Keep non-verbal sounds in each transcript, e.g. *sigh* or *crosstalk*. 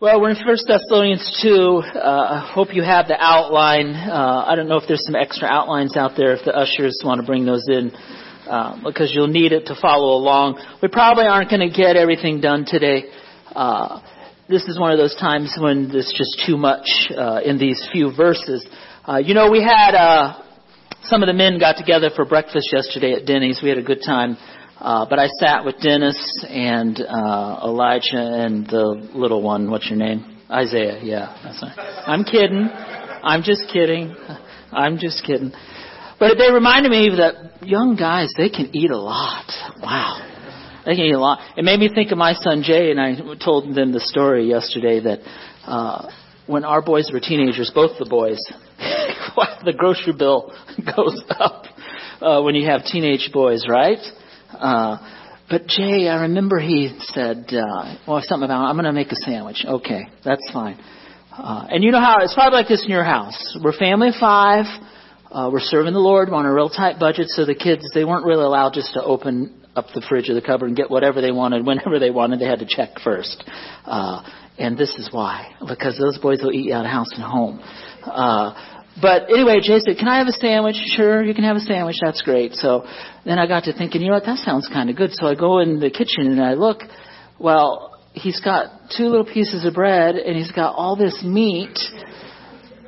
Well, we're in 1 Thessalonians 2. Uh, I hope you have the outline. Uh, I don't know if there's some extra outlines out there if the ushers want to bring those in, uh, because you'll need it to follow along. We probably aren't going to get everything done today. Uh, this is one of those times when there's just too much uh, in these few verses. You know, we had some of the men got together for breakfast yesterday at Denny's. We had a good time. Uh, but I sat with Dennis and uh, Elijah and the little one. What's your name? Isaiah. Yeah, that's right. I'm kidding. I'm just kidding. I'm just kidding. But they reminded me that young guys they can eat a lot. Wow. They can eat a lot. It made me think of my son Jay, and I told them the story yesterday that uh, when our boys were teenagers, both the boys, *laughs* the grocery bill *laughs* goes up uh, when you have teenage boys, right? Uh, but Jay, I remember he said, uh, well, something about, I'm going to make a sandwich. Okay, that's fine. Uh, and you know how, it's probably like this in your house. We're family of five. Uh, we're serving the Lord. We're on a real tight budget, so the kids, they weren't really allowed just to open up the fridge or the cupboard and get whatever they wanted *laughs* whenever they wanted. They had to check first. Uh, and this is why. Because those boys will eat out of house and home. Uh, but anyway, Jay said, "Can I have a sandwich?" Sure, you can have a sandwich. That's great. So then I got to thinking, you know what? That sounds kind of good. So I go in the kitchen and I look. Well, he's got two little pieces of bread and he's got all this meat.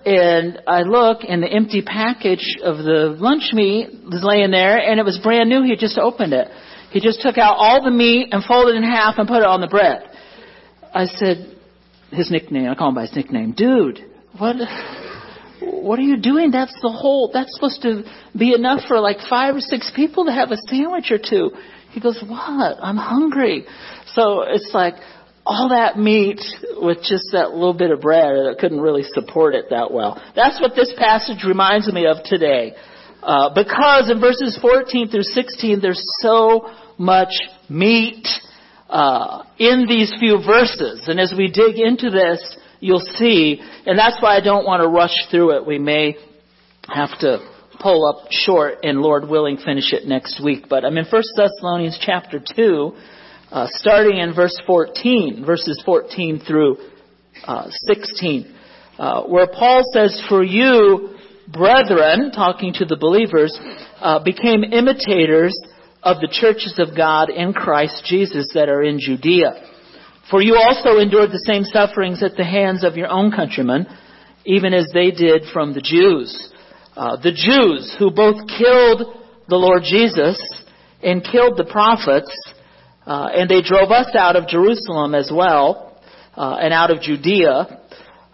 And I look, and the empty package of the lunch meat was laying there, and it was brand new. He just opened it. He just took out all the meat and folded it in half and put it on the bread. I said, his nickname, I call him by his nickname, dude, what? What are you doing? That's the whole, that's supposed to be enough for like five or six people to have a sandwich or two. He goes, what? I'm hungry. So it's like all that meat with just that little bit of bread that couldn't really support it that well. That's what this passage reminds me of today. Uh, because in verses 14 through 16, there's so much meat uh, in these few verses. And as we dig into this, you'll see, and that's why I don't want to rush through it. We may have to pull up short and Lord willing finish it next week. But I'm in 1 Thessalonians chapter 2, uh, starting in verse 14, verses 14 through uh, 16, uh, where Paul says, For you, brethren, talking to the believers, uh, became imitators of the churches of God in Christ Jesus that are in Judea for you also endured the same sufferings at the hands of your own countrymen, even as they did from the Jews. Uh, the Jews who both killed the Lord Jesus and killed the prophets, uh, and they drove us out of Jerusalem as well, uh, and out of Judea.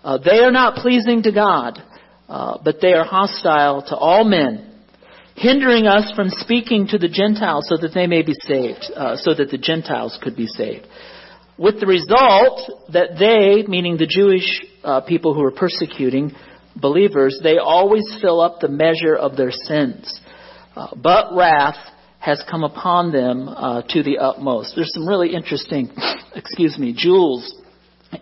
Uh, they are not pleasing to God, uh, but they are hostile to all men, hindering us from speaking to the Gentiles so that they may be saved, uh, so that the Gentiles could be saved with the result that they, meaning the Jewish uh, people who are persecuting believers, they always fill up the measure of their sins. Uh, but wrath has come upon them uh, to the utmost. There's some really interesting, *laughs* excuse me, jewels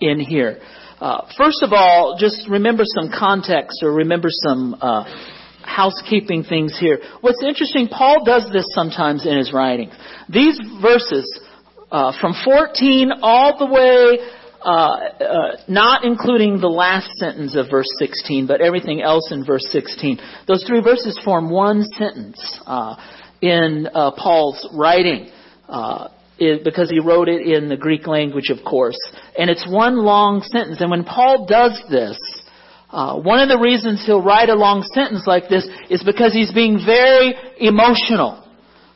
in here. Uh, first of all, just remember some context or remember some uh, housekeeping things here. What's interesting, Paul does this sometimes in his writings. These verses uh, from 14 all the way, uh, uh, not including the last sentence of verse 16, but everything else in verse 16. Those three verses form one sentence uh, in uh, Paul's writing. It, because he wrote it in the Greek language, of course. And it's one long sentence. And when Paul does this, uh, one of the reasons he'll write a long sentence like this is because he's being very emotional.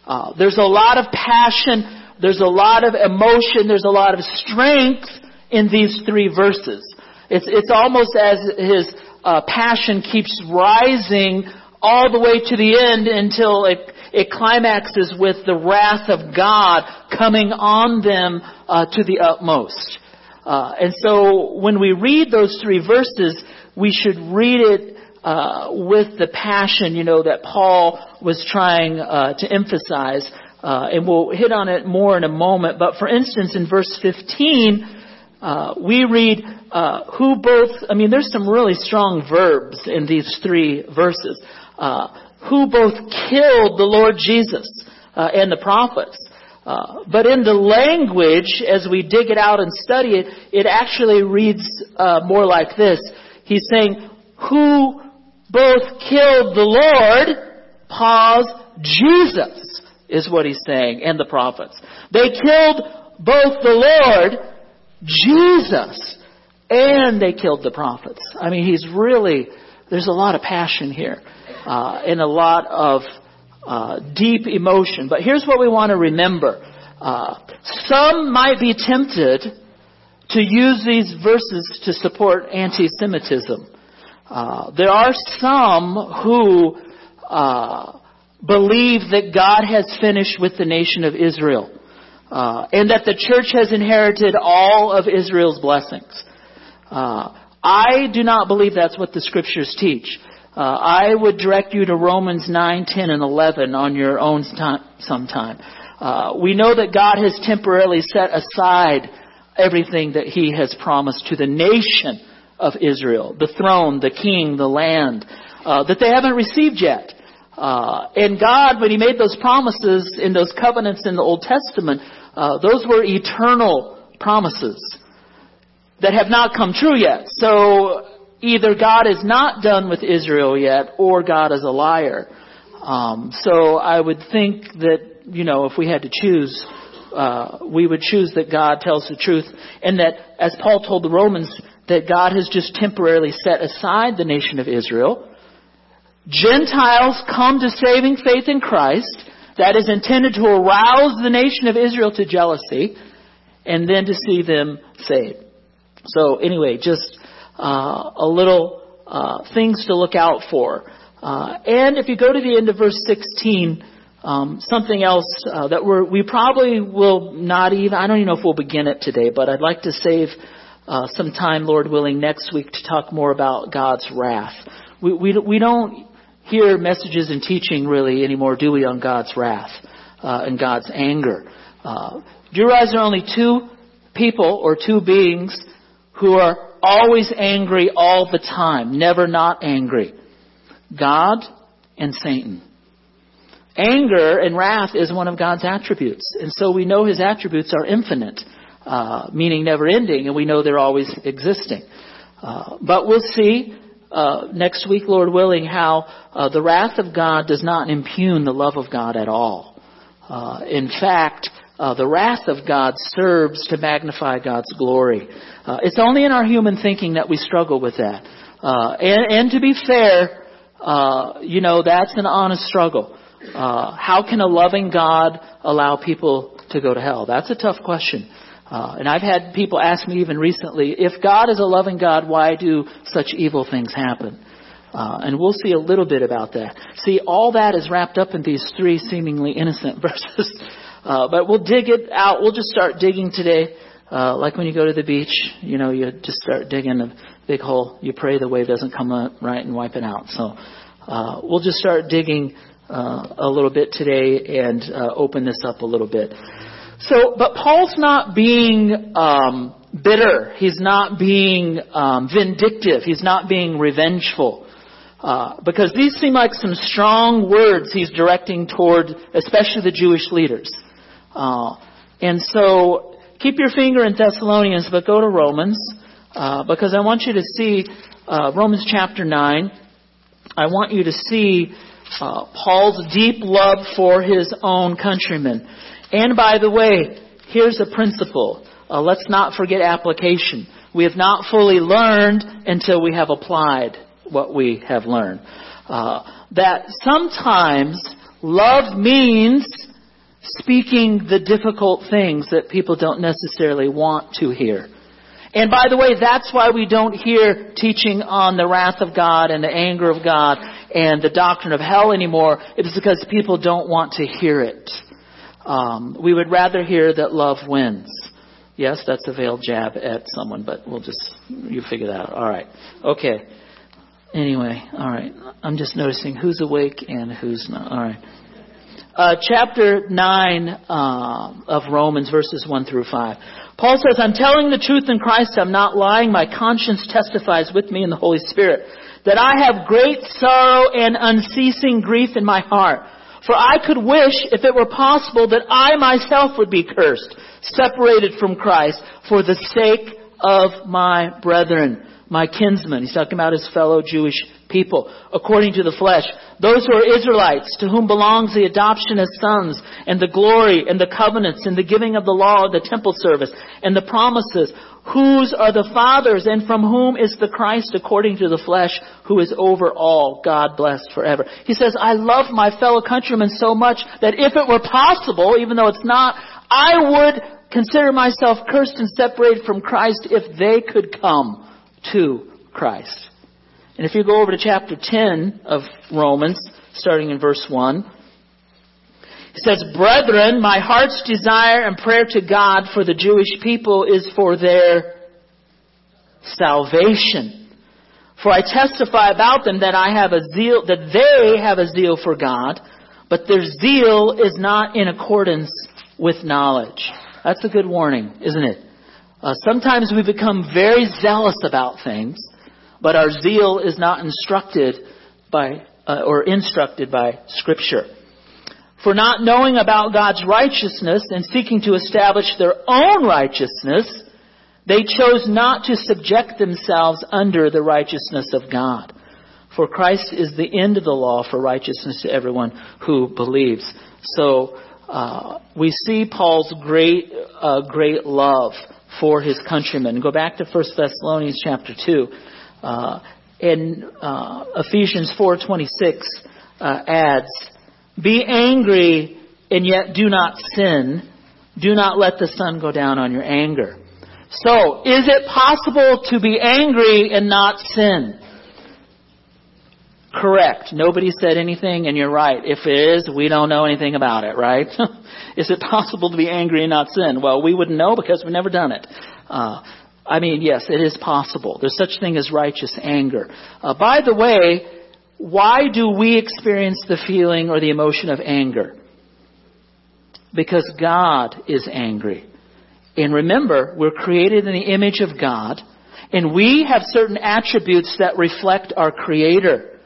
Uh, there's a lot of passion there's a lot of emotion, there's a lot of strength in these three verses. It's, it's almost as his uh, passion keeps rising all the way to the end until it, it climaxes with the wrath of God coming on them uh, to the utmost. Uh, and so when we read those three verses, we should read it uh, with the passion, you know, that Paul was trying uh, to emphasize. Uh, and we'll hit on it more in a moment. But for instance, in verse 15, uh, we read, uh, who both, I mean, there's some really strong verbs in these three verses. Uh, who both killed the Lord Jesus uh, and the prophets. Uh, but in the language, as we dig it out and study it, it actually reads uh, more like this. He's saying, who both killed the Lord, pause, Jesus, is what he's saying, and the prophets. They killed both the Lord, Jesus, and they killed the prophets. I mean, he's really, there's a lot of passion here, uh, and a lot of uh, deep emotion. But here's what we want to remember. Uh, some might be tempted to use these verses to support anti-Semitism. Uh, there are some who uh, believe that God has finished with the nation of Israel, uh, and that the church has inherited all of Israel's blessings. Uh, I do not believe that's what the scriptures teach. Uh, I would direct you to Romans 9, 10, and 11 on your own time, sometime. Uh, we know that God has temporarily set aside everything that He has promised to the nation of Israel, the throne, the king, the land, uh, that they haven't received yet. Uh, and God, when He made those promises in those covenants in the Old Testament, uh, those were eternal promises that have not come true yet. So either God is not done with Israel yet, or God is a liar. Um, so I would think that you know if we had to choose, uh, we would choose that God tells the truth, and that as Paul told the Romans, that God has just temporarily set aside the nation of Israel. Gentiles come to saving faith in Christ. That is intended to arouse the nation of Israel to jealousy, and then to see them saved. So anyway, just uh, a little uh, things to look out for. Uh, and if you go to the end of verse 16, um, something else uh, that we're, we probably will not even, I don't even know if we'll begin it today, but I'd like to save uh, some time, Lord willing, next week to talk more about God's wrath. We, we, we don't hear messages and teaching really anymore, do we, on God's wrath uh, and God's anger. do you realize there are only two people or two beings who are always angry all the time, never not angry. God and Satan. Anger and wrath is one of God's attributes. And so we know his attributes are infinite, uh, meaning never ending, and we know they're always existing. Uh, but we'll see uh, next week, Lord willing, how uh, the wrath of God does not impugn the love of God at all. Uh, in fact, uh, the wrath of God serves to magnify God's glory. Uh, it's only in our human thinking that we struggle with that. And, and, to be fair, you know, that's an honest struggle. How can a loving God allow people to go to hell? That's a tough question. Uh, and I've had people ask me even recently, if God is a loving God, why do such evil things happen? and we'll see a little bit about that. See, all that is wrapped up in these three seemingly innocent *laughs* verses. Uh, but we'll dig it out. We'll just start digging today. Uh, like when you go to the beach, you know, you just start digging a big hole. You pray the wave doesn't come up right and wipe it out. So uh, we'll just start digging uh, a little bit today and uh, open this up a little bit. So, but Paul's not being um, bitter. He's not being um, vindictive. He's not being revengeful. Uh, because these seem like some strong words he's directing toward, especially the Jewish leaders. Uh, and so keep your finger in Thessalonians, but go to Romans, uh, because I want you to see uh, Romans chapter 9. I want you to see uh, Paul's deep love for his own countrymen. And by the way, here's a principle. Uh, let's not forget application. We have not fully learned until we have applied what we have learned. Uh, that sometimes love means speaking the difficult things that people don't necessarily want to hear. And by the way, that's why we don't hear teaching on the wrath of God and the anger of God and the doctrine of hell anymore. It is because people don't want to hear it. Um, we would rather hear that love wins. Yes, that's a veiled jab at someone, but we'll just, you figure that out. All right. Okay. Anyway, all right. I'm just noticing who's awake and who's not. All right. Uh, chapter 9 uh, of Romans, verses 1 through 5. Paul says, I'm telling the truth in Christ. I'm not lying. My conscience testifies with me in the Holy Spirit that I have great sorrow and unceasing grief in my heart. For I could wish, if it were possible, that I myself would be cursed, separated from Christ, for the sake of my brethren, my kinsmen. He's talking about his fellow Jewish people, according to the flesh. Those who are Israelites, to whom belongs the adoption as sons, and the glory, and the covenants, and the giving of the law, the temple service, and the promises, whose are the fathers, and from whom is the Christ according to the flesh, who is over all, God blessed forever. He says, I love my fellow countrymen so much that if it were possible, even though it's not, I would consider myself cursed and separated from Christ if they could come to Christ. And if you go over to chapter 10 of Romans, starting in verse 1, it says, Brethren, my heart's desire and prayer to God for the Jewish people is for their salvation. For I testify about them that I have a zeal, that they have a zeal for God, but their zeal is not in accordance with knowledge. That's a good warning, isn't it? Uh, sometimes we become very zealous about things, but our zeal is not instructed by uh, or instructed by Scripture. For not knowing about God's righteousness and seeking to establish their own righteousness, they chose not to subject themselves under the righteousness of God. For Christ is the end of the law for righteousness to everyone who believes. So uh, we see Paul's great, uh, great love for his countrymen. Go back to 1 Thessalonians chapter 2. Uh, in uh, Ephesians 4:26 uh, adds, "Be angry and yet do not sin. Do not let the sun go down on your anger." So, is it possible to be angry and not sin? Correct. Nobody said anything, and you're right. If it is, we don't know anything about it, right? *laughs* is it possible to be angry and not sin? Well, we wouldn't know because we've never done it. Uh, I mean, yes, it is possible. There's such thing as righteous anger. Uh, by the way, why do we experience the feeling or the emotion of anger? Because God is angry. And remember, we're created in the image of God, and we have certain attributes that reflect our Creator.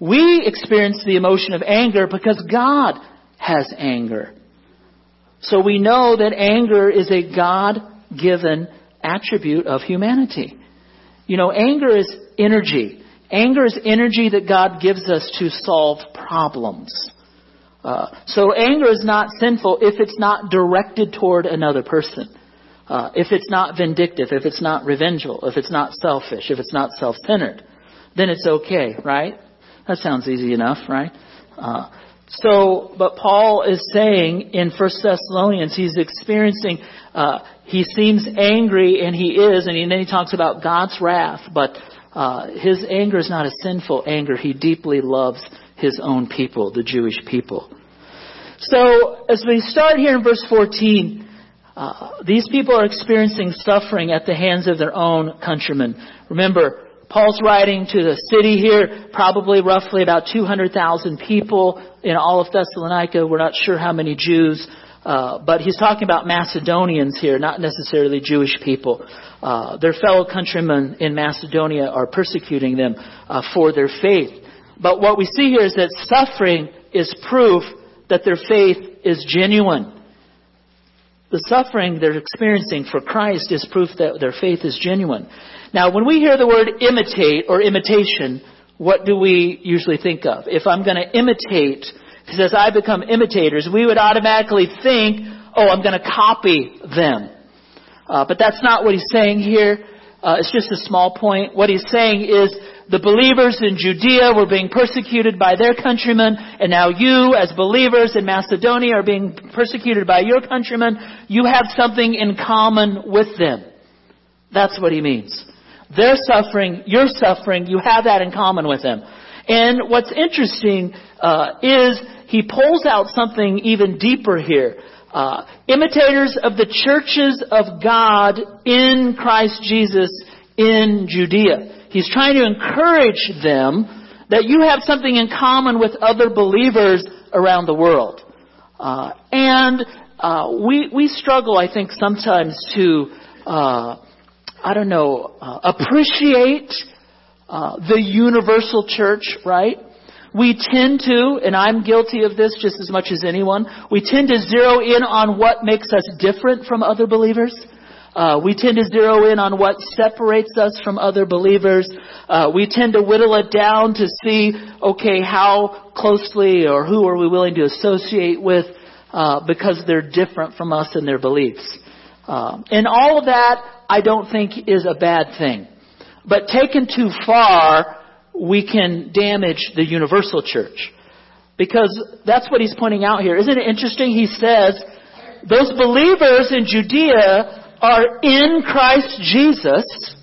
We experience the emotion of anger because God has anger. So we know that anger is a God given attribute of humanity. You know, anger is energy. Anger is energy that God gives us to solve problems. Uh, so anger is not sinful if it's not directed toward another person. Uh, if it's not vindictive, if it's not revengeful, if it's not selfish, if it's not self-centered, then it's okay, right? That sounds easy enough, right? Uh, so, but Paul is saying in 1 Thessalonians, he's experiencing, uh, he seems angry, and he is, and, he, and then he talks about God's wrath, but uh, his anger is not a sinful anger. He deeply loves his own people, the Jewish people. So, as we start here in verse 14, uh, these people are experiencing suffering at the hands of their own countrymen. Remember, Paul's writing to the city here, probably roughly about 200,000 people in all of Thessalonica. We're not sure how many Jews, uh, but he's talking about Macedonians here, not necessarily Jewish people. Uh, their fellow countrymen in Macedonia are persecuting them uh, for their faith. But what we see here is that suffering is proof that their faith is genuine. The suffering they're experiencing for Christ is proof that their faith is genuine. Now, when we hear the word imitate or imitation, what do we usually think of? If I'm going to imitate, he says, I become imitators, we would automatically think, oh, I'm going to copy them. Uh, but that's not what he's saying here. Uh, it's just a small point. What he's saying is the believers in Judea were being persecuted by their countrymen, and now you, as believers in Macedonia, are being persecuted by your countrymen. You have something in common with them. That's what he means. They're suffering, you're suffering, you have that in common with them. And what's interesting uh, is he pulls out something even deeper here. Uh, imitators of the churches of God in Christ Jesus in Judea. He's trying to encourage them that you have something in common with other believers around the world. Uh, and uh, we we struggle, I think, sometimes to uh, I don't know, uh, appreciate uh, the universal church, right? We tend to, and I'm guilty of this just as much as anyone, we tend to zero in on what makes us different from other believers. Uh, we tend to zero in on what separates us from other believers. Uh, we tend to whittle it down to see, okay, how closely or who are we willing to associate with uh, because they're different from us in their beliefs. Uh, and all of that, I don't think is a bad thing. But taken too far, we can damage the universal church. Because that's what he's pointing out here. Isn't it interesting? He says, those believers in Judea are in Christ Jesus.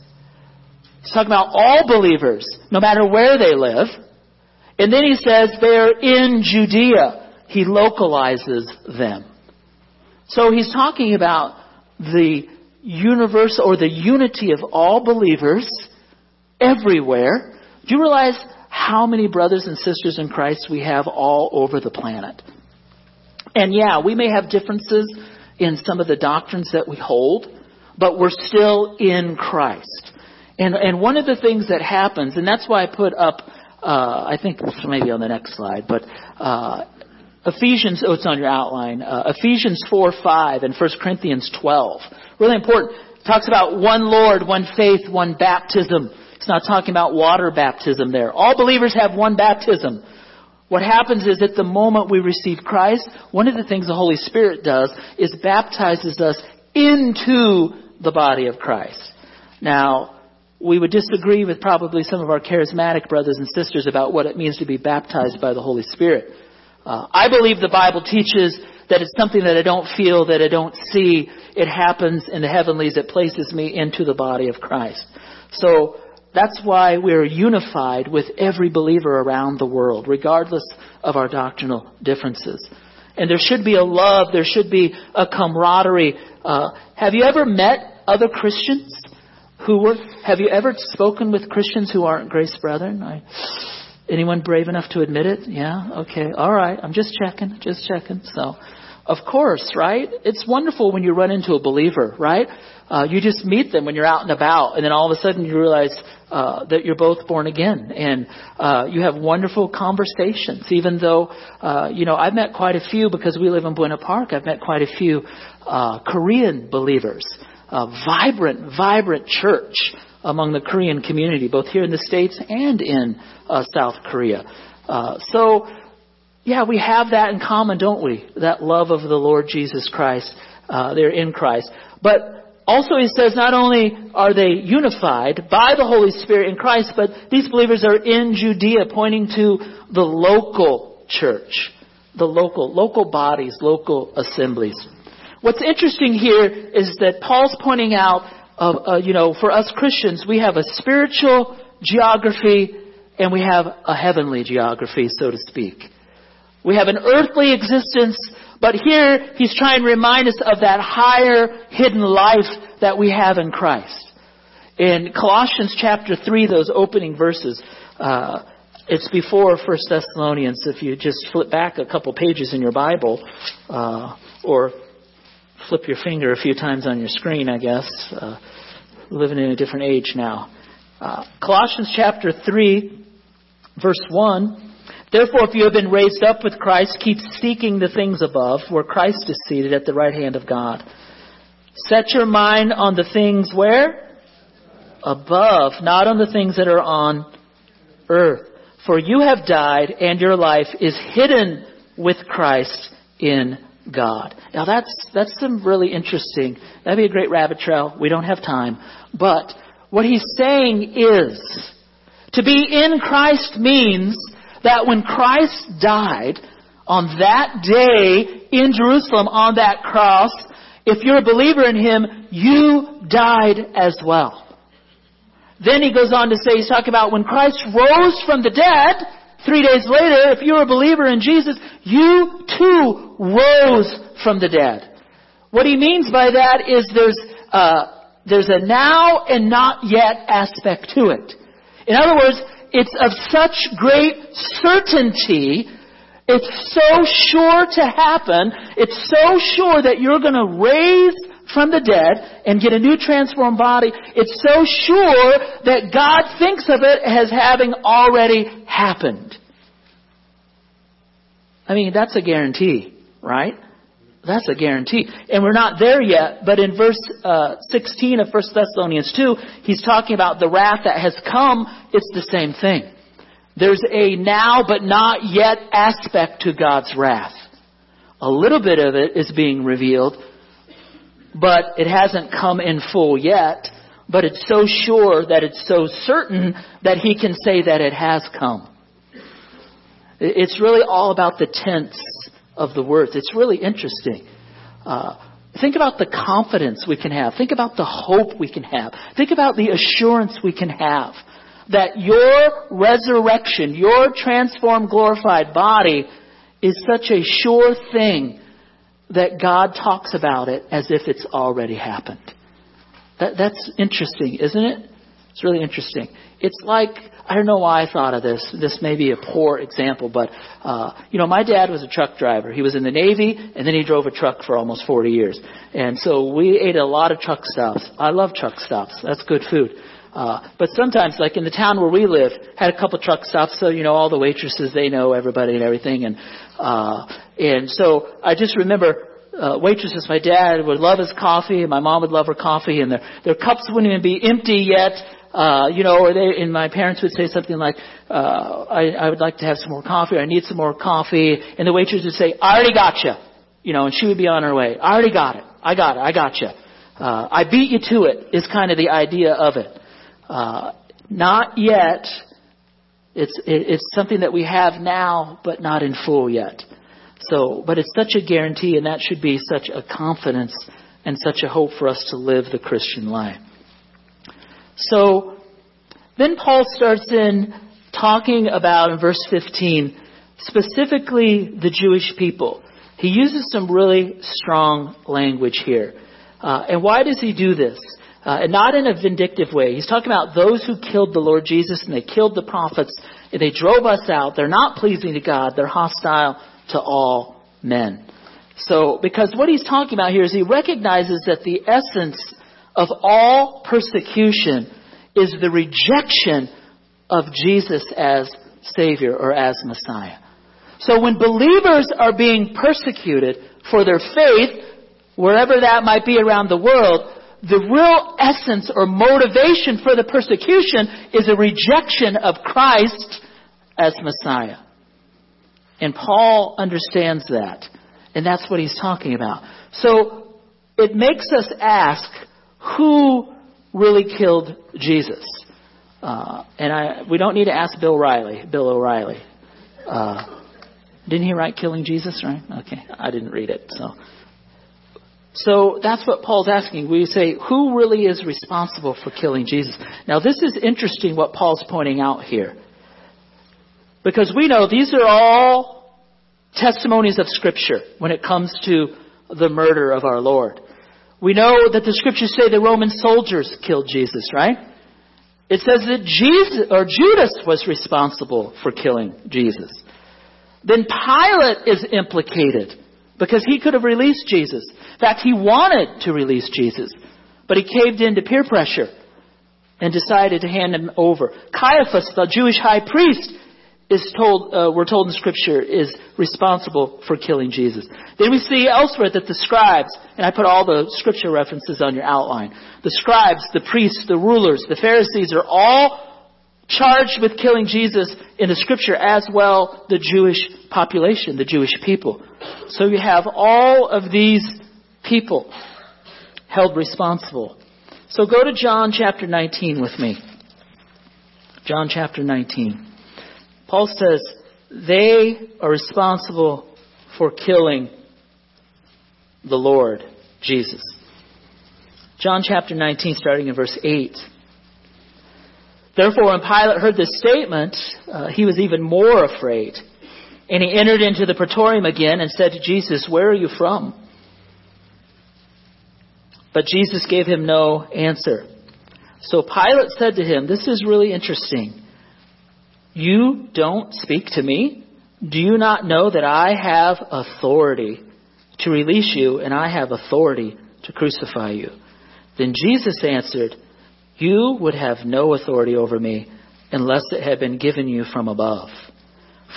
He's talking about all believers, no matter where they live. And then he says they're in Judea. He localizes them. So he's talking about the universe or the unity of all believers everywhere. Do you realize how many brothers and sisters in Christ we have all over the planet? And yeah, we may have differences in some of the doctrines that we hold, but we're still in Christ. And, and one of the things that happens, and that's why I put up, uh, I think maybe on the next slide, but uh, Ephesians, oh, it's on your outline. Uh, Ephesians 4, 5 and 1 Corinthians 12. Really important. It talks about one Lord, one faith, one baptism. It's not talking about water baptism there. All believers have one baptism. What happens is at the moment we receive Christ, one of the things the Holy Spirit does is baptizes us into the body of Christ. Now, we would disagree with probably some of our charismatic brothers and sisters about what it means to be baptized by the Holy Spirit. Uh, I believe the Bible teaches that it's something that I don't feel, that I don't see. It happens in the heavenlies. It places me into the body of Christ. So that's why we're unified with every believer around the world, regardless of our doctrinal differences. And there should be a love, there should be a camaraderie. Uh, have you ever met other Christians who were, have you ever spoken with Christians who aren't grace brethren? I, anyone brave enough to admit it? Yeah? Okay. All right. I'm just checking, just checking. So, of course, right? It's wonderful when you run into a believer, right? Uh, you just meet them when you're out and about, and then all of a sudden you realize uh, that you're both born again, and uh, you have wonderful conversations. Even though, uh, you know, I've met quite a few because we live in Buena Park. I've met quite a few uh, Korean believers, a vibrant, vibrant church among the Korean community, both here in the states and in uh, South Korea. Uh, so, yeah, we have that in common, don't we? That love of the Lord Jesus Christ. Uh, they're in Christ, but also, he says not only are they unified by the Holy Spirit in Christ, but these believers are in Judea, pointing to the local church, the local, local bodies, local assemblies. What's interesting here is that Paul's pointing out, uh, uh, you know, for us Christians, we have a spiritual geography and we have a heavenly geography, so to speak. We have an earthly existence but here, he's trying to remind us of that higher hidden life that we have in Christ. In Colossians chapter 3, those opening verses, uh, it's before 1 Thessalonians. If you just flip back a couple pages in your Bible, uh, or flip your finger a few times on your screen, I guess. Uh, living in a different age now. Uh, Colossians chapter 3, verse 1 Therefore, if you have been raised up with Christ, keep seeking the things above, where Christ is seated at the right hand of God. Set your mind on the things where? Above, not on the things that are on earth. For you have died, and your life is hidden with Christ in God. Now that's, that's some really interesting, that'd be a great rabbit trail. We don't have time. But what he's saying is, to be in Christ means that when Christ died on that day in Jerusalem on that cross, if you're a believer in Him, you died as well. Then he goes on to say, he's talking about when Christ rose from the dead, three days later, if you're a believer in Jesus, you too rose from the dead. What he means by that is there's, uh, there's a now and not yet aspect to it. In other words, it's of such great certainty. It's so sure to happen. It's so sure that you're going to raise from the dead and get a new transformed body. It's so sure that God thinks of it as having already happened. I mean, that's a guarantee, right? That's a guarantee. And we're not there yet, but in verse uh, 16 of 1 Thessalonians 2, he's talking about the wrath that has come. It's the same thing. There's a now but not yet aspect to God's wrath. A little bit of it is being revealed, but it hasn't come in full yet. But it's so sure that it's so certain that he can say that it has come. It's really all about the tense of the words. It's really interesting. Uh, think about the confidence we can have. Think about the hope we can have. Think about the assurance we can have that your resurrection, your transformed, glorified body is such a sure thing that God talks about it as if it's already happened. That, that's interesting, isn't it? It's really interesting. It's like I don't know why I thought of this. This may be a poor example, but uh, you know, my dad was a truck driver. He was in the Navy, and then he drove a truck for almost 40 years. And so we ate a lot of truck stops. I love truck stops. That's good food. Uh, but sometimes, like in the town where we live, had a couple truck stops, so you know all the waitresses, they know everybody and everything, and uh, and so I just remember uh, waitresses. My dad would love his coffee, and my mom would love her coffee, and their their cups wouldn't even be empty yet uh, you know, or they, and my parents would say something like, uh, I, I would like to have some more coffee, or I need some more coffee, and the waitress would say, I already got you. You know, and she would be on her way. I already got it. I got it. I got you. Uh, I beat you to it is kind of the idea of it. Uh, not yet. It's, it, it's something that we have now, but not in full yet. So, but it's such a guarantee, and that should be such a confidence and such a hope for us to live the Christian life. So then Paul starts in talking about, in verse 15, specifically the Jewish people. He uses some really strong language here. Uh, and why does he do this? Uh, and not in a vindictive way. He's talking about those who killed the Lord Jesus and they killed the prophets and they drove us out. They're not pleasing to God. They're hostile to all men. So, because what he's talking about here is he recognizes that the essence of all persecution is the rejection of Jesus as Savior or as Messiah. So when believers are being persecuted for their faith, wherever that might be around the world, the real essence or motivation for the persecution is a rejection of Christ as Messiah. And Paul understands that. And that's what he's talking about. So it makes us ask, who really killed Jesus? Uh, and I, we don't need to ask Bill Riley, Bill O'Reilly. Uh, didn't he write Killing Jesus, right? Okay, I didn't read it, so. So that's what Paul's asking. We say, who really is responsible for killing Jesus? Now, this is interesting what Paul's pointing out here. Because we know these are all testimonies of Scripture when it comes to the murder of our Lord. We know that the scriptures say the Roman soldiers killed Jesus, right? It says that Jesus or Judas was responsible for killing Jesus. Then Pilate is implicated because he could have released Jesus. In fact, he wanted to release Jesus, but he caved into peer pressure and decided to hand him over. Caiaphas, the Jewish high priest, is told, uh, we're told in Scripture, is responsible for killing Jesus. Then we see elsewhere that the scribes, and I put all the Scripture references on your outline, the scribes, the priests, the rulers, the Pharisees are all charged with killing Jesus in the Scripture as well the Jewish population, the Jewish people. So you have all of these people held responsible. So go to John chapter 19 with me. John chapter 19. Paul says they are responsible for killing the Lord Jesus. John chapter 19, starting in verse 8. Therefore, when Pilate heard this statement, uh, he was even more afraid. And he entered into the praetorium again and said to Jesus, Where are you from? But Jesus gave him no answer. So Pilate said to him, This is really interesting. You don't speak to me? Do you not know that I have authority to release you and I have authority to crucify you? Then Jesus answered, You would have no authority over me unless it had been given you from above.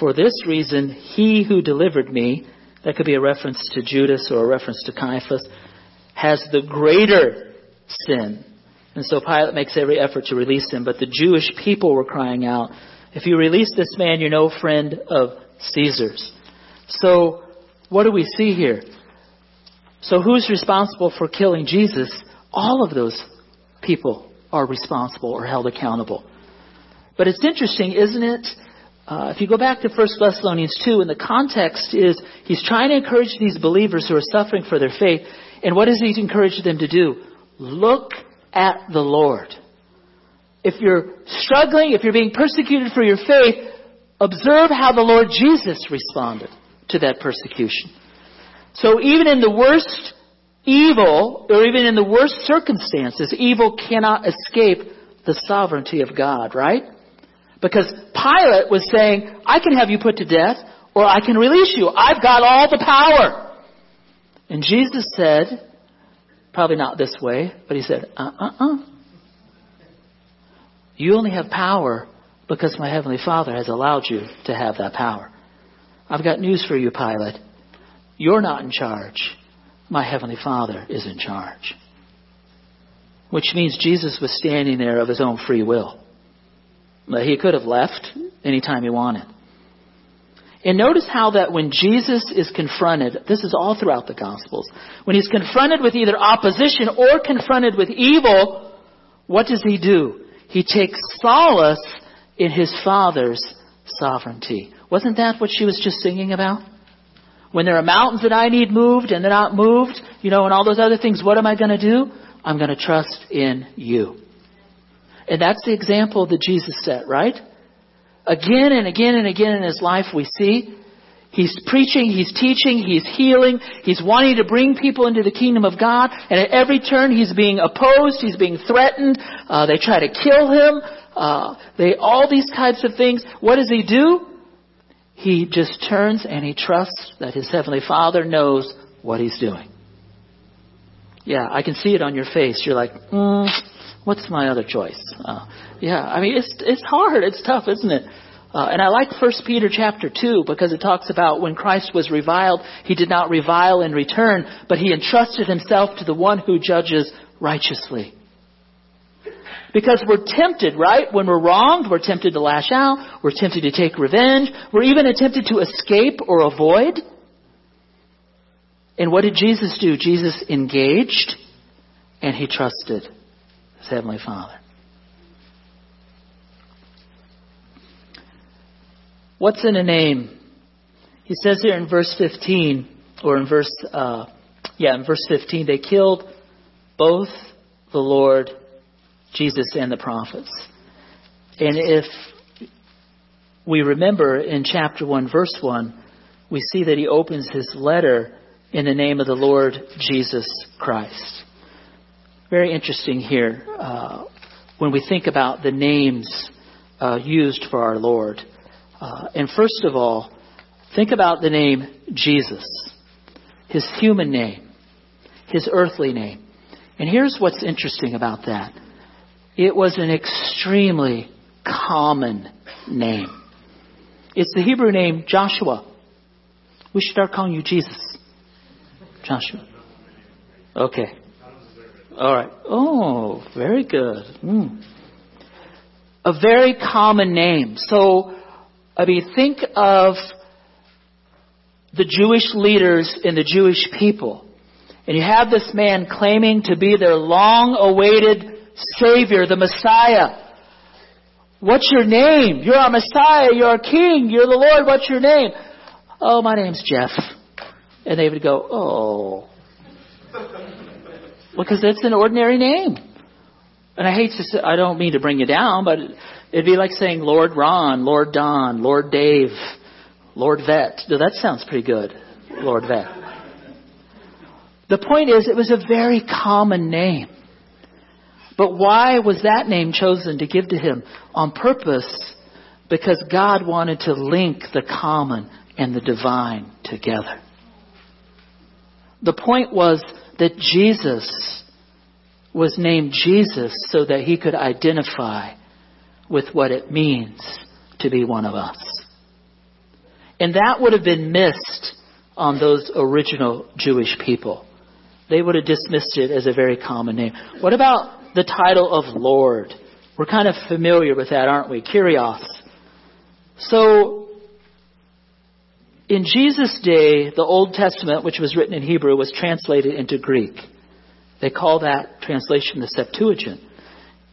For this reason, he who delivered me, that could be a reference to Judas or a reference to Caiaphas, has the greater sin. And so Pilate makes every effort to release him. But the Jewish people were crying out, if you release this man, you're no friend of Caesar's. So what do we see here? So who's responsible for killing Jesus? All of those people are responsible or held accountable. But it's interesting, isn't it? Uh, if you go back to 1 Thessalonians 2, and the context is he's trying to encourage these believers who are suffering for their faith. And what does he encourage them to do? Look at the Lord. If you're struggling, if you're being persecuted for your faith, observe how the Lord Jesus responded to that persecution. So even in the worst evil, or even in the worst circumstances, evil cannot escape the sovereignty of God, right? Because Pilate was saying, I can have you put to death, or I can release you. I've got all the power. And Jesus said, probably not this way, but he said, uh uh uh. You only have power because my Heavenly Father has allowed you to have that power. I've got news for you, Pilate. You're not in charge. My Heavenly Father is in charge. Which means Jesus was standing there of his own free will. He could have left anytime he wanted. And notice how that when Jesus is confronted, this is all throughout the Gospels, when he's confronted with either opposition or confronted with evil, what does he do? He takes solace in his Father's sovereignty. Wasn't that what she was just singing about? When there are mountains that I need moved and they're not moved, you know, and all those other things, what am I going to do? I'm going to trust in you. And that's the example that Jesus set, right? Again and again and again in his life, we see he's preaching, he's teaching, he's healing, he's wanting to bring people into the kingdom of God, and at every turn he's being opposed, he's being threatened, uh, they try to kill him, uh, they all these types of things. What does he do? He just turns and he trusts that his heavenly Father knows what he's doing. Yeah, I can see it on your face. You're like, mm, what's my other choice? Uh, yeah, I mean, it's it's hard, it's tough, isn't it? Uh, and I like First Peter chapter two because it talks about when Christ was reviled, he did not revile in return, but he entrusted himself to the one who judges righteously. Because we're tempted, right? When we're wronged, we're tempted to lash out. We're tempted to take revenge. We're even tempted to escape or avoid. And what did Jesus do? Jesus engaged and he trusted his Heavenly Father. What's in a name? He says here in verse 15, or in verse, uh, yeah, in verse 15, they killed both the Lord Jesus and the prophets. And if we remember in chapter 1, verse 1, we see that he opens his letter in the name of the Lord Jesus Christ. Very interesting here uh, when we think about the names uh, used for our Lord. Uh, and first of all, think about the name Jesus, his human name, his earthly name. And here's what's interesting about that it was an extremely common name. It's the Hebrew name Joshua. We should start calling you Jesus. Joshua. Okay. All right. Oh, very good. Mm. A very common name. So, I mean, think of the Jewish leaders and the Jewish people. And you have this man claiming to be their long awaited Savior, the Messiah. What's your name? You're our Messiah. You're our King. You're the Lord. What's your name? Oh, my name's Jeff. And they would go, oh. Because that's an ordinary name. And I hate to say, I don't mean to bring you down, but it'd be like saying Lord Ron, Lord Don, Lord Dave, Lord Vet. No, that sounds pretty good. Lord Vet. The point is, it was a very common name. But why was that name chosen to give to him? On purpose, because God wanted to link the common and the divine together. The point was that Jesus was named Jesus so that he could identify with what it means to be one of us. And that would have been missed on those original Jewish people. They would have dismissed it as a very common name. What about the title of Lord? We're kind of familiar with that, aren't we? Kyrios. So, in Jesus' day, the Old Testament, which was written in Hebrew, was translated into Greek. They call that translation the Septuagint.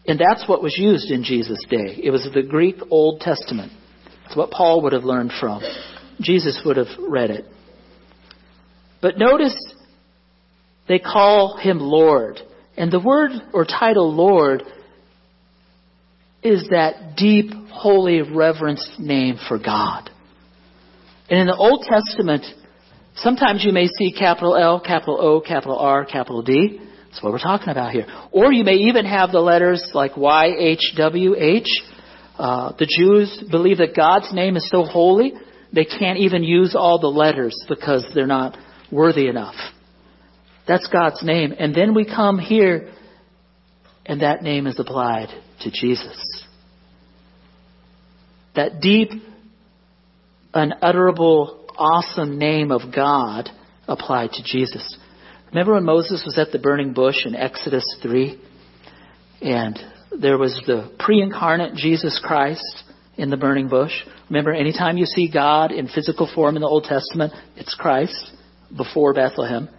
And that's what was used in Jesus' day. It was the Greek Old Testament. It's what Paul would have learned from. Jesus would have read it. But notice they call him Lord. And the word or title Lord is that deep, holy, reverenced name for God. And in the Old Testament, sometimes you may see capital L, capital O, capital R, capital D. That's what we're talking about here. Or you may even have the letters like YHWH. Uh, the Jews believe that God's name is so holy, they can't even use all the letters because they're not worthy enough. That's God's name. And then we come here, and that name is applied to Jesus. That deep, unutterable, awesome name of God applied to Jesus. Remember when Moses was at the burning bush in Exodus 3? And there was the pre incarnate Jesus Christ in the burning bush. Remember, anytime you see God in physical form in the Old Testament, it's Christ before Bethlehem.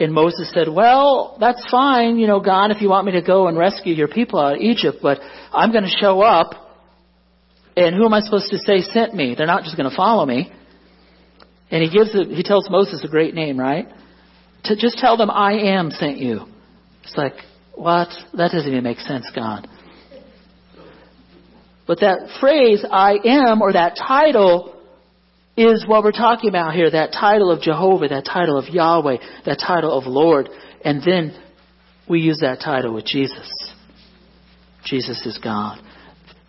And Moses said, Well, that's fine, you know, God, if you want me to go and rescue your people out of Egypt, but I'm going to show up, and who am I supposed to say sent me? They're not just going to follow me. And he gives he tells Moses a great name, right? To just tell them, I am sent you. It's like, what? That doesn't even make sense, God. But that phrase, I am, or that title, is what we're talking about here. That title of Jehovah, that title of Yahweh, that title of Lord. And then we use that title with Jesus. Jesus is God.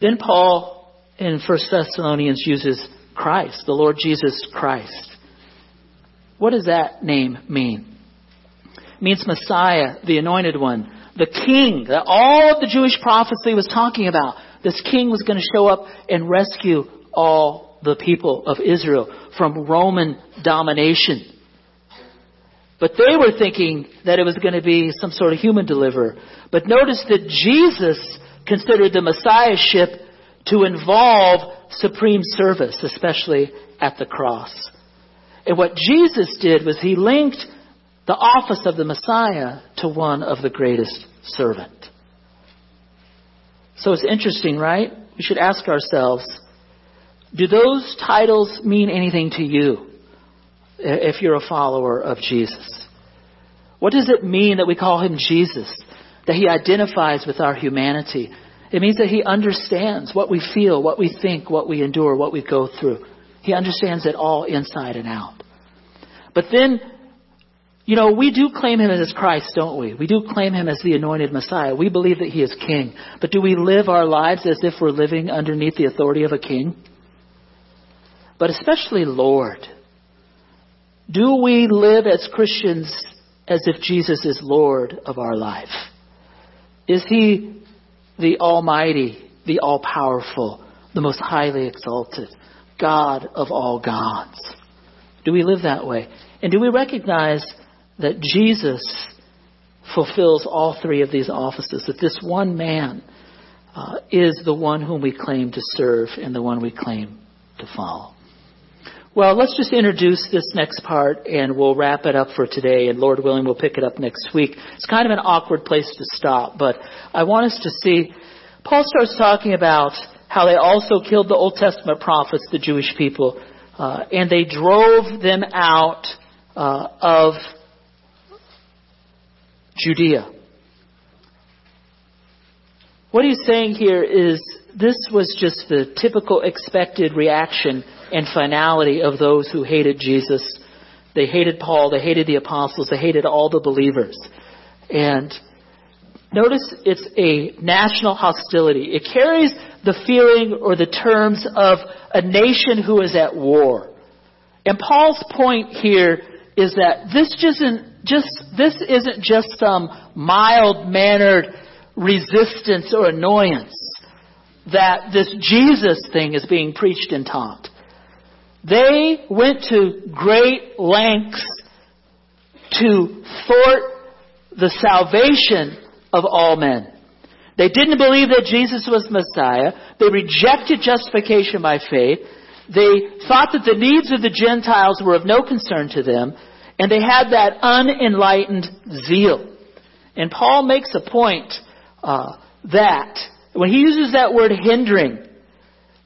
Then Paul in 1 Thessalonians uses Christ, the Lord Jesus Christ. What does that name mean? Means Messiah, the anointed one, the king that all of the Jewish prophecy was talking about. This king was going to show up and rescue all the people of Israel from Roman domination. But they were thinking that it was going to be some sort of human deliverer. But notice that Jesus considered the messiahship to involve supreme service, especially at the cross. And what Jesus did was he linked the office of the Messiah to one of the greatest servant. So it's interesting, right? We should ask ourselves, do those titles mean anything to you if you're a follower of Jesus? What does it mean that we call him Jesus? That he identifies with our humanity. It means that he understands what we feel, what we think, what we endure, what we go through. He understands it all inside and out. But then you know, we do claim him as Christ, don't we? We do claim him as the anointed Messiah. We believe that he is king. But do we live our lives as if we're living underneath the authority of a king? But especially Lord. Do we live as Christians as if Jesus is Lord of our life? Is he the Almighty, the All Powerful, the most highly exalted, God of all gods? Do we live that way? And do we recognize that Jesus fulfills all three of these offices, that this one man uh, is the one whom we claim to serve and the one we claim to follow. Well, let's just introduce this next part and we'll wrap it up for today and Lord willing we'll pick it up next week. It's kind of an awkward place to stop, but I want us to see Paul starts talking about how they also killed the Old Testament prophets, the Jewish people, uh, and they drove them out uh, of Judea. What he's saying here is this was just the typical expected reaction and finality of those who hated Jesus. They hated Paul, they hated the apostles, they hated all the believers. And notice it's a national hostility. It carries the feeling or the terms of a nation who is at war. And Paul's point here is that this just isn't just, this isn't just some mild mannered resistance or annoyance that this Jesus thing is being preached and taught. They went to great lengths to thwart the salvation of all men. They didn't believe that Jesus was Messiah. They rejected justification by faith. They thought that the needs of the Gentiles were of no concern to them. And they had that unenlightened zeal. And Paul makes a point uh, that when he uses that word hindering,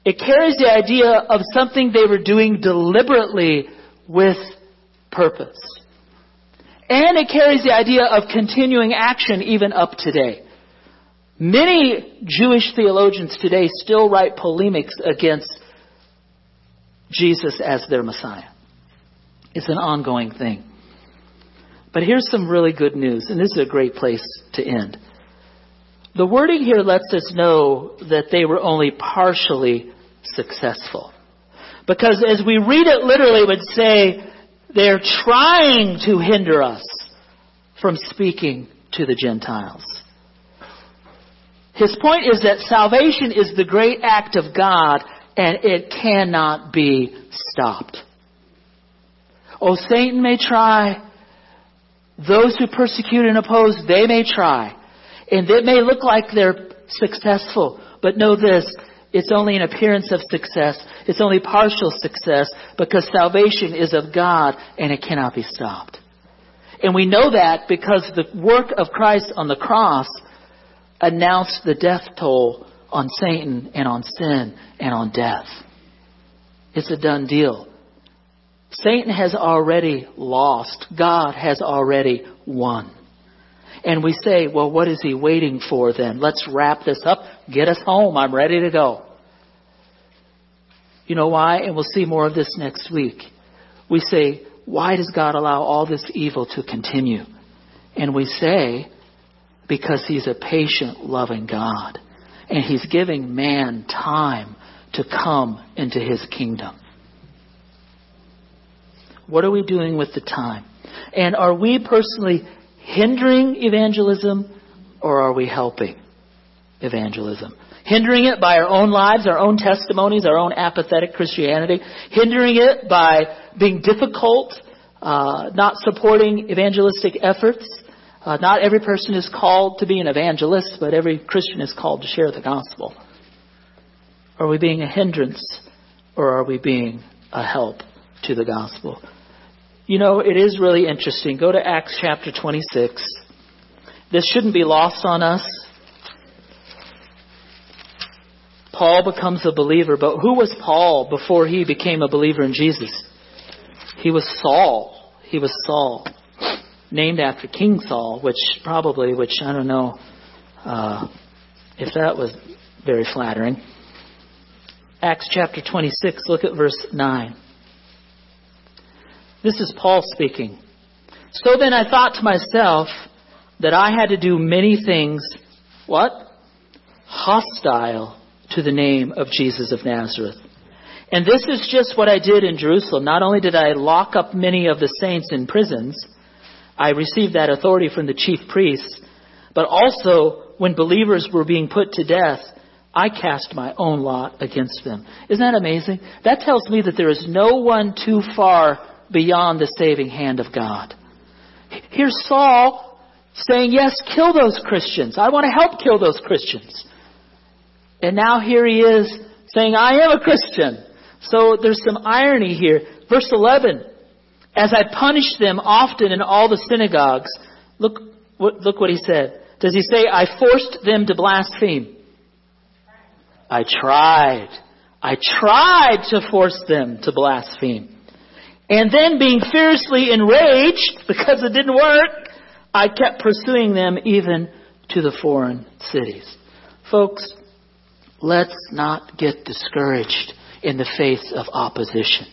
it carries the idea of something they were doing deliberately with purpose. And it carries the idea of continuing action even up today. Many Jewish theologians today still write polemics against Jesus as their Messiah. It's an ongoing thing. But here's some really good news, and this is a great place to end. The wording here lets us know that they were only partially successful. Because as we read it literally, it would say they're trying to hinder us from speaking to the Gentiles. His point is that salvation is the great act of God and it cannot be stopped. Oh, Satan may try. Those who persecute and oppose, they may try. And it may look like they're successful. But know this, it's only an appearance of success. It's only partial success because salvation is of God and it cannot be stopped. And we know that because the work of Christ on the cross announced the death toll on Satan and on sin and on death. It's a done deal. Satan has already lost. God has already won. And we say, well, what is he waiting for then? Let's wrap this up. Get us home. I'm ready to go. You know why? And we'll see more of this next week. We say, why does God allow all this evil to continue? And we say, because he's a patient, loving God. And he's giving man time to come into his kingdom. What are we doing with the time? And are we personally hindering evangelism or are we helping evangelism? Hindering it by our own lives, our own testimonies, our own apathetic Christianity. Hindering it by being difficult, uh, not supporting evangelistic efforts. Uh, not every person is called to be an evangelist, but every Christian is called to share the gospel. Are we being a hindrance or are we being a help to the gospel? You know, it is really interesting. Go to Acts chapter 26. This shouldn't be lost on us. Paul becomes a believer, but who was Paul before he became a believer in Jesus? He was Saul. He was Saul named after King Saul, which probably, which I don't know uh, if that was very flattering. Acts chapter 26, look at verse 9. This is Paul speaking. So then I thought to myself that I had to do many things, what? Hostile to the name of Jesus of Nazareth. And this is just what I did in Jerusalem. Not only did I lock up many of the saints in prisons, I received that authority from the chief priests. But also, when believers were being put to death, I cast my own lot against them. Isn't that amazing? That tells me that there is no one too far beyond the saving hand of God. Here's Saul saying, Yes, kill those Christians. I want to help kill those Christians. And now here he is saying, I am a Christian. So there's some irony here. Verse 11 as I punished them often in all the synagogues, look, look what he said. Does he say, I forced them to blaspheme? I tried. I tried to force them to blaspheme. And then being fiercely enraged *laughs* because it didn't work, I kept pursuing them even to the foreign cities. Folks, let's not get discouraged in the face of opposition.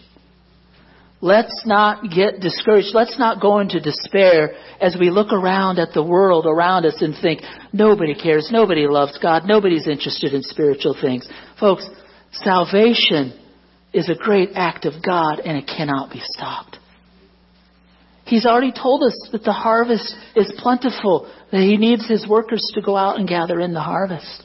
Let's not get discouraged. Let's not go into despair as we look around at the world around us and think, nobody cares, nobody loves God, nobody's interested in spiritual things. Folks, salvation is a great act of God and it cannot be stopped. He's already told us that the harvest is plentiful, that He needs His workers to go out and gather in the harvest.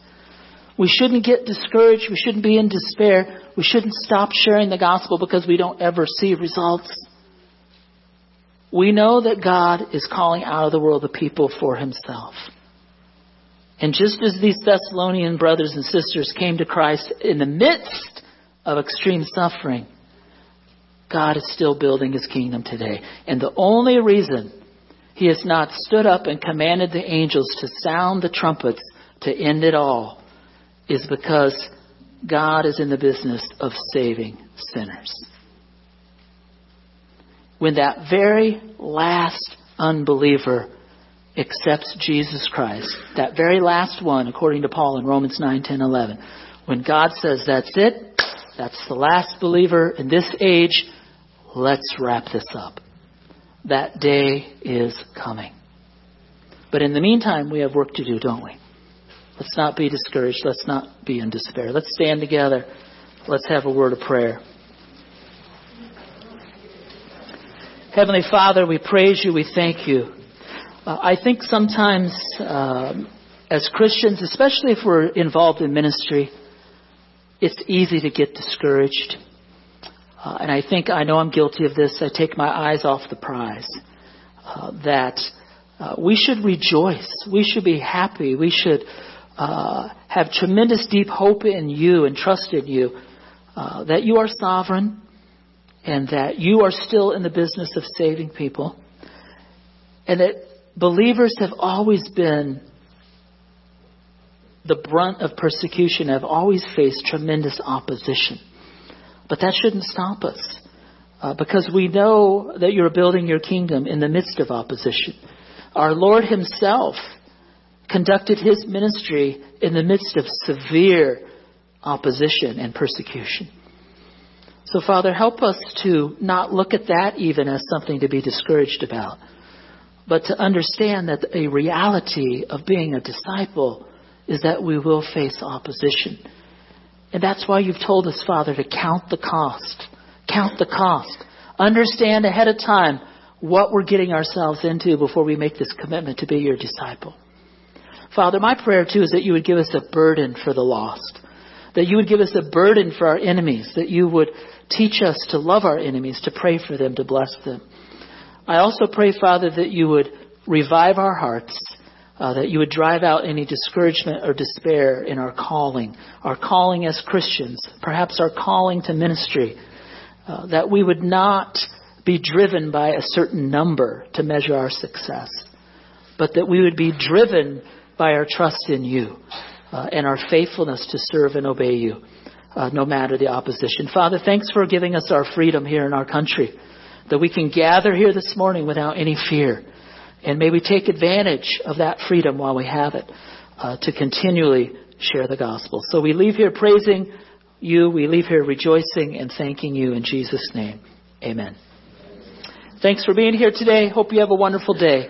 We shouldn't get discouraged. We shouldn't be in despair. We shouldn't stop sharing the gospel because we don't ever see results. We know that God is calling out of the world the people for himself. And just as these Thessalonian brothers and sisters came to Christ in the midst of extreme suffering, God is still building his kingdom today. And the only reason he has not stood up and commanded the angels to sound the trumpets to end it all is because God is in the business of saving sinners. When that very last unbeliever accepts Jesus Christ, that very last one, according to Paul in Romans 9, 10, 11, when God says, that's it, that's the last believer in this age, let's wrap this up. That day is coming. But in the meantime, we have work to do, don't we? Let's not be discouraged. Let's not be in despair. Let's stand together. Let's have a word of prayer. Heavenly Father, we praise you. We thank you. Uh, I think sometimes um, as Christians, especially if we're involved in ministry, it's easy to get discouraged. Uh, and I think I know I'm guilty of this. I take my eyes off the prize. Uh, that uh, we should rejoice. We should be happy. We should uh, have tremendous deep hope in you and trust in you. Uh, that you are sovereign and that you are still in the business of saving people. And that believers have always been the brunt of persecution, have always faced tremendous opposition. But that shouldn't stop us. Uh, because we know that you're building your kingdom in the midst of opposition. Our Lord Himself conducted His ministry in the midst of severe opposition and persecution. So, Father, help us to not look at that even as something to be discouraged about, but to understand that a reality of being a disciple is that we will face opposition. And that's why you've told us, Father, to count the cost. Count the cost. Understand ahead of time what we're getting ourselves into before we make this commitment to be your disciple. Father, my prayer too is that you would give us a burden for the lost. That you would give us a burden for our enemies. That you would teach us to love our enemies, to pray for them, to bless them. I also pray, Father, that you would revive our hearts uh, that you would drive out any discouragement or despair in our calling, our calling as Christians, perhaps our calling to ministry, uh, that we would not be driven by a certain number to measure our success, but that we would be driven by our trust in you uh, and our faithfulness to serve and obey you, uh, no matter the opposition. Father, thanks for giving us our freedom here in our country, that we can gather here this morning without any fear and may we take advantage of that freedom while we have it uh, to continually share the gospel. So we leave here praising you. We leave here rejoicing and thanking you in Jesus' name. Amen. Thanks for being here today. Hope you have a wonderful day.